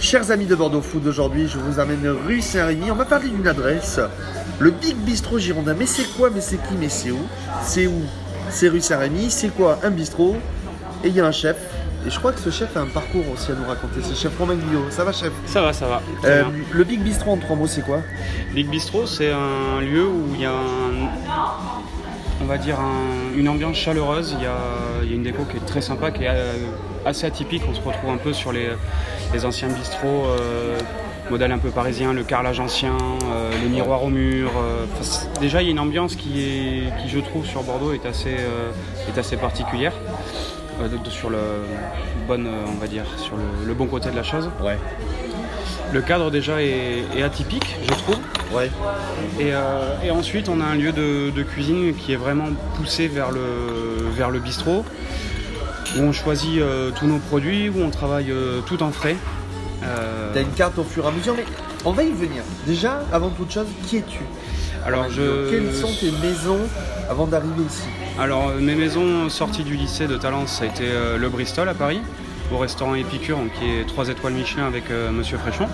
Chers amis de Bordeaux Food, aujourd'hui je vous amène rue Saint-Rémy. On va parler d'une adresse, le Big Bistro Girondin. Mais c'est quoi Mais c'est qui Mais c'est où? C'est où? C'est rue Saint-Rémy. C'est quoi Un bistrot? Et il y a un chef. Et je crois que ce chef a un parcours aussi à nous raconter. C'est chef Romain Guillot. Ça va, chef? Ça va, ça va. Euh. Le Big Bistro en trois mots, c'est quoi? Big Bistro, c'est un lieu où il y a un- on va dire un- une ambiance chaleureuse. Il y, a, il y a une déco qui est très sympa, qui est euh, assez atypique. On se retrouve un peu sur les, les anciens bistrots, euh, modèle un peu parisien, le carrelage ancien, euh, les miroirs au mur. euh, déjà, il y a une ambiance qui, est, qui je trouve, sur Bordeaux est assez, est assez particulière. sur le bonne, on va dire, sur le- le bon côté de la chose. Ouais. Le cadre déjà est, est atypique, je trouve. Ouais. Et, euh, et ensuite, on a un lieu de, de cuisine qui est vraiment poussé vers le, vers le bistrot, où on choisit euh, tous nos produits, où on travaille euh, tout en frais. Euh, T'as une carte au fur et à mesure, mais on va y venir. Déjà, avant toute chose, qui es-tu? Alors, je, Quelles sont tes maisons avant d'arriver ici? Alors, mes maisons sorties du lycée de Talence, ça a été le Bristol à Paris, au restaurant Épicure, donc, qui est 3 étoiles Michelin avec euh, Monsieur Fréchon.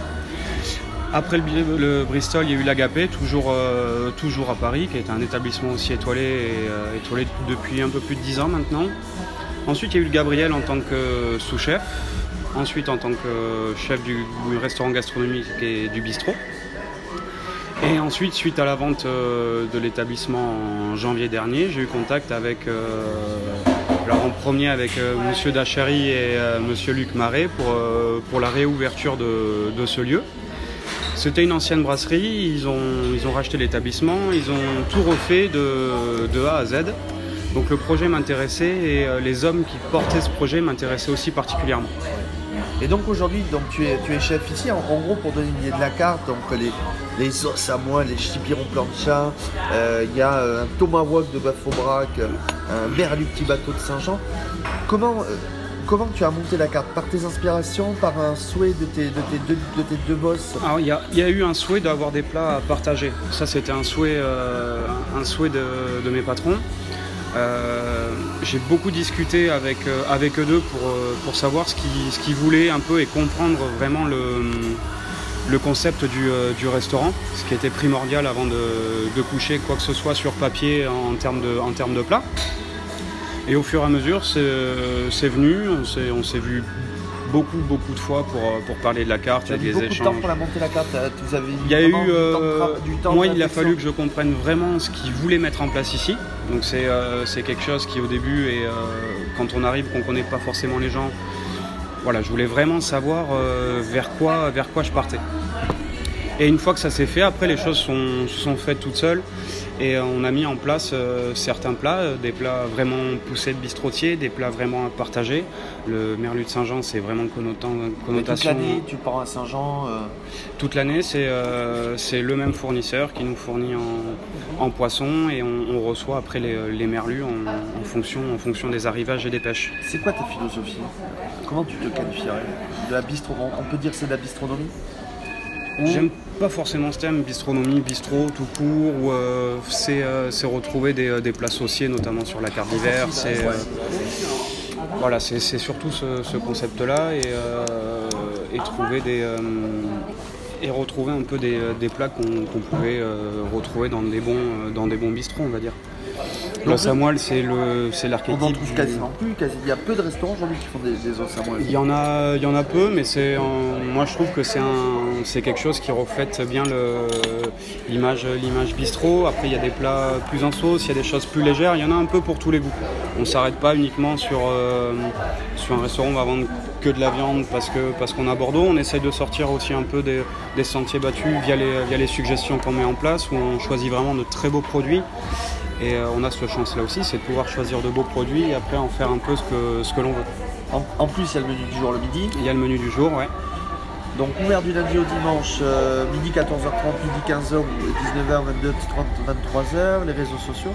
Après le, Bristol, il y a eu l'Agapé, toujours, euh, toujours à Paris, qui est un établissement aussi étoilé, et, euh, étoilé depuis un peu plus de 10 ans maintenant. Ensuite, il y a eu le Gabriel en tant que sous-chef. Ensuite, en tant que chef du, restaurant gastronomique et du bistrot. Et ensuite, suite à la vente euh, de l'établissement en janvier dernier, j'ai eu contact avec, euh, alors en premier avec euh, Monsieur Dachary et euh, Monsieur Luc Marais pour, pour la réouverture de, de ce lieu. C'était une ancienne brasserie, ils ont, ils ont racheté l'établissement, ils ont tout refait de, de A à Z. Donc le projet m'intéressait et euh, les hommes qui portaient ce projet m'intéressaient aussi particulièrement. Et donc aujourd'hui, donc tu es, tu es chef ici. En, en gros, pour donner une idée de la carte, donc les, les os à moi, les chipirons plancha, euh, il y a euh, un tomahawk de bœuf au brac, un merlu petit bateau de Saint-Jean. Comment, euh, comment tu as monté la carte? Par tes inspirations, par un souhait de tes, de tes, deux, de tes deux boss Alors, il y, a- il y a eu un souhait d'avoir des plats à partager. Ça, c'était un souhait, euh, un souhait de, de mes patrons. Euh, J'ai beaucoup discuté avec, euh, avec eux deux pour, euh, pour savoir ce qu'ils voulaient un peu et comprendre vraiment le, le concept du, du restaurant, ce qui était primordial avant de, de coucher quoi que ce soit sur papier en termes de, en termes de plats. Et au fur et à mesure, c'est venu, on s'est vu beaucoup, beaucoup de fois pour, euh, pour parler de la carte et des beaucoup de temps échanges. pour la monter la carte euh, Vous avez Il y a eu, euh, du temps moi, il a fallu que je comprenne vraiment ce qu'ils voulaient mettre en place ici. Donc c'est euh, quelque chose qui au début et euh, quand on arrive, qu'on connaît pas forcément les gens, voilà, je voulais vraiment savoir euh, vers quoi, vers quoi je partais. Et une fois que ça s'est fait, après les choses sont, se sont faites toutes seules et euh, on a mis en place euh, certains plats, euh, des plats vraiment poussés de bistrotier, des plats vraiment à partager. Le merlu de Saint-Jean, c'est vraiment connotant, Mais toute connotation l'année, tu pars à Saint-Jean. euh, toute l'année, c'est euh, le même fournisseur qui nous fournit en, en poisson et on, on reçoit après les, les merlus en, en fonction, en fonction des arrivages et des pêches. C'est quoi ta philosophie? Comment tu te qualifierais? De la bistro On peut dire que c'est de la bistronomie? Ou- J'aime pas forcément ce terme bistronomie, bistrot tout court, euh, c'est euh, c'est retrouver des, des plats sauciers, notamment sur la carte d'hiver. C'est euh, voilà, c'est surtout ce, ce concept-là et, euh, et trouver des euh, et retrouver un peu des, des plats qu'on pouvait euh, retrouver dans des bons euh, dans des bons bistrots, on va dire. Le samoil, c'est le c'est On l'archétype. n'en trouve du- quasiment plus. quasi- Il y a peu de restaurants aujourd'hui qui font des, des os à moelle. Il y en a, il y en a peu, mais c'est, un- moi je trouve que c'est un, c'est quelque chose qui reflète bien le, l'image, l'image bistrot. Après il y a des plats plus en sauce, il y a des choses plus légères. Il y en a un peu pour tous les goûts. On s'arrête pas uniquement sur, euh, sur un restaurant. On va vendre que de la viande parce que parce qu'on a Bordeaux. On essaye de sortir aussi un peu des, des sentiers battus via les, via les suggestions qu'on met en place, où on choisit vraiment de très beaux produits. Et euh, on a cette chance-là aussi, c'est de pouvoir choisir de beaux produits et après en faire un peu ce que, ce que l'on veut. En, en plus, il y a le menu du jour le midi. Il y a le menu du jour, ouais. Donc ouvert du lundi au dimanche, euh, midi 14h30, midi 15h, 19h, 22h30, 23h, les réseaux sociaux.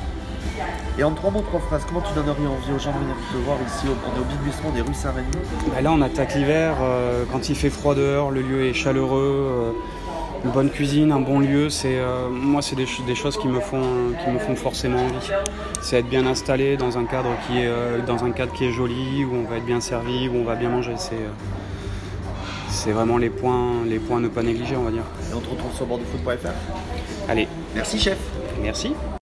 Et en trois mots, trois phrases, comment tu donnerais envie aux gens de venir te voir ici au, on est au Big des rues Saint-Rémy? Bah là, on attaque l'hiver. euh, quand il fait froid dehors, le lieu est chaleureux. euh, une bonne cuisine, un bon lieu, c'est euh, moi, c'est des, des choses qui me font, qui me font forcément envie. C'est être bien installé dans un cadre qui est, euh, dans un cadre qui est joli, où on va être bien servi, où on va bien manger. C'est, euh, c'est vraiment les points, les points à ne pas négliger, on va dire. Et on te retrouve sur borddefoot.fr. Allez, Merci chef. merci.